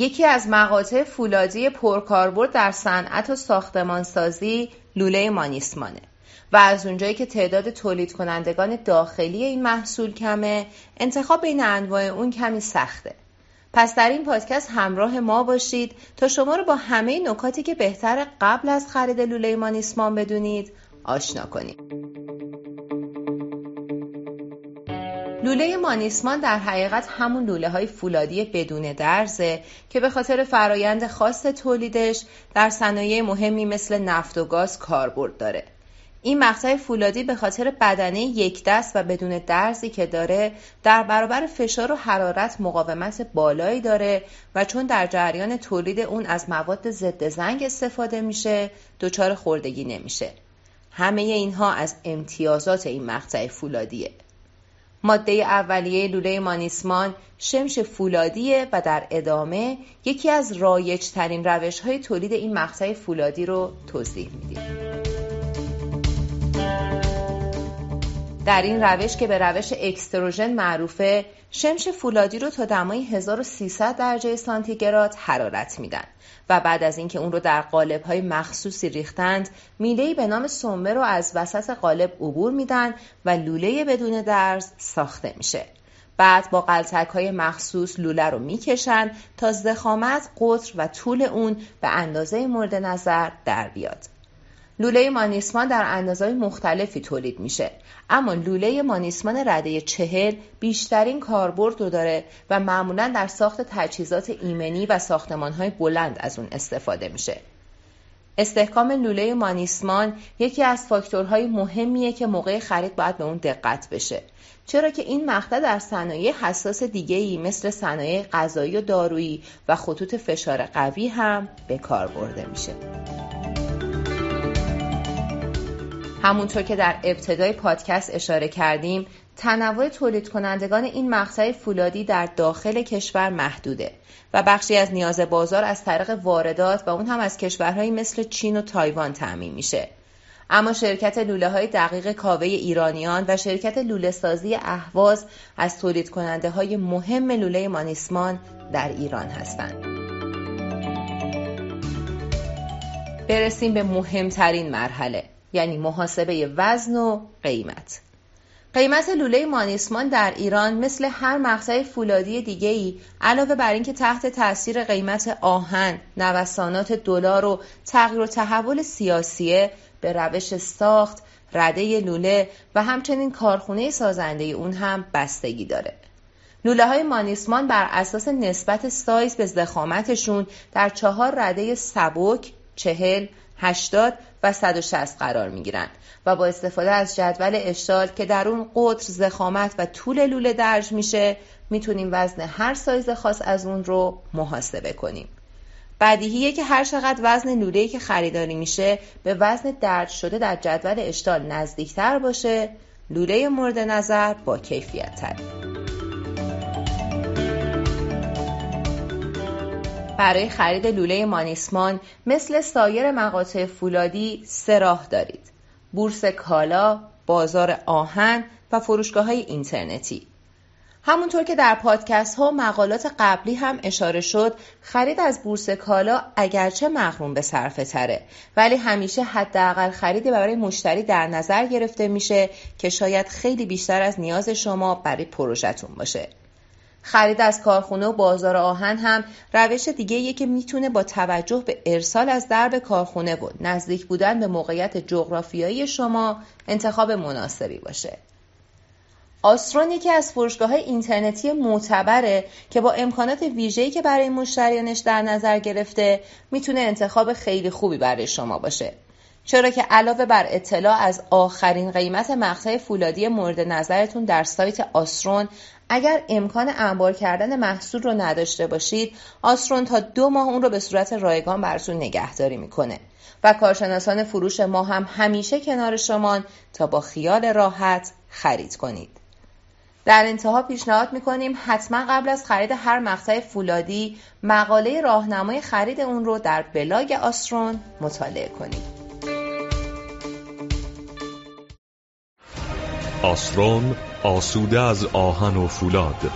یکی از مقاطع فولادی پرکاربرد در صنعت و ساختمانسازی لوله مانیسمانه و از اونجایی که تعداد تولید کنندگان داخلی این محصول کمه انتخاب بین انواع اون کمی سخته. پس در این پادکست همراه ما باشید تا شما رو با همه نکاتی که بهتر قبل از خرید لوله مانیسمان بدونید آشنا کنیم. لوله مانیسمان در حقیقت همون لوله های فولادی بدون درزه که به خاطر فرایند خاص تولیدش در صنایع مهمی مثل نفت و گاز کاربرد داره. این مقطع فولادی به خاطر بدنه یک دست و بدون درزی که داره در برابر فشار و حرارت مقاومت بالایی داره و چون در جریان تولید اون از مواد ضد زنگ استفاده میشه دچار خوردگی نمیشه. همه اینها از امتیازات این مقطع فولادیه. ماده اولیه لوله مانیسمان شمش فولادیه و در ادامه یکی از رایج ترین روش های تولید این مقطع فولادی رو توضیح میدیم. در این روش که به روش اکستروژن معروفه شمش فولادی رو تا دمای 1300 درجه سانتیگراد حرارت میدن و بعد از اینکه اون رو در قالب های مخصوصی ریختند میله به نام سومه رو از وسط قالب عبور میدن و لوله بدون درز ساخته میشه بعد با قلتک های مخصوص لوله رو می‌کشن تا زخامت، قطر و طول اون به اندازه مورد نظر در بیاد. لوله مانیسمان در اندازهای مختلفی تولید میشه. اما لوله مانیسمان رده چهل بیشترین کاربرد رو داره و معمولا در ساخت تجهیزات ایمنی و ساختمانهای بلند از اون استفاده میشه. استحکام لوله مانیسمان یکی از فاکتورهای مهمیه که موقع خرید باید به اون دقت بشه. چرا که این مقطع در صنایع حساس دیگه ای مثل صنایع غذایی و دارویی و خطوط فشار قوی هم به کار برده میشه. همونطور که در ابتدای پادکست اشاره کردیم تنوع تولید کنندگان این مقطع فولادی در داخل کشور محدوده و بخشی از نیاز بازار از طریق واردات و اون هم از کشورهایی مثل چین و تایوان تعمین میشه اما شرکت لوله های دقیق کاوه ایرانیان و شرکت لوله سازی اهواز از تولید کننده های مهم لوله مانیسمان در ایران هستند. برسیم به مهمترین مرحله یعنی محاسبه وزن و قیمت قیمت لوله مانیسمان در ایران مثل هر مقطع فولادی دیگه ای علاوه بر اینکه تحت تاثیر قیمت آهن، نوسانات دلار و تغییر و تحول سیاسیه به روش ساخت، رده لوله و همچنین کارخونه سازنده اون هم بستگی داره. لوله های مانیسمان بر اساس نسبت سایز به زخامتشون در چهار رده سبک، چهل، 80 و 160 قرار می گیرند و با استفاده از جدول اشتال که در اون قطر زخامت و طول لوله درج میشه می‌تونیم وزن هر سایز خاص از اون رو محاسبه کنیم بدیهیه که هر چقدر وزن لوله‌ای که خریداری میشه به وزن درج شده در جدول اشتال نزدیکتر باشه لوله مورد نظر با کیفیت تر. برای خرید لوله مانیسمان مثل سایر مقاطع فولادی سه راه دارید. بورس کالا، بازار آهن و فروشگاه های اینترنتی. همونطور که در پادکست ها و مقالات قبلی هم اشاره شد خرید از بورس کالا اگرچه مغروم به صرفه تره ولی همیشه حداقل خریدی برای مشتری در نظر گرفته میشه که شاید خیلی بیشتر از نیاز شما برای پروژهتون باشه خرید از کارخونه و بازار آهن هم روش دیگه که می‌تونه با توجه به ارسال از درب کارخونه و نزدیک بودن به موقعیت جغرافیایی شما انتخاب مناسبی باشه. آسترون یکی از فروشگاه های اینترنتی معتبره که با امکانات ویژه‌ای که برای مشتریانش در نظر گرفته می‌تونه انتخاب خیلی خوبی برای شما باشه. چرا که علاوه بر اطلاع از آخرین قیمت مقطع فولادی مورد نظرتون در سایت آسترون اگر امکان انبار کردن محصول رو نداشته باشید آسترون تا دو ماه اون رو به صورت رایگان براتون نگهداری می‌کنه. و کارشناسان فروش ما هم همیشه کنار شمان تا با خیال راحت خرید کنید. در انتها پیشنهاد می‌کنیم حتما قبل از خرید هر مقطع فولادی مقاله راهنمای خرید اون رو در بلاگ آسترون مطالعه کنید. آسرون آسوده از آهن و فولاد.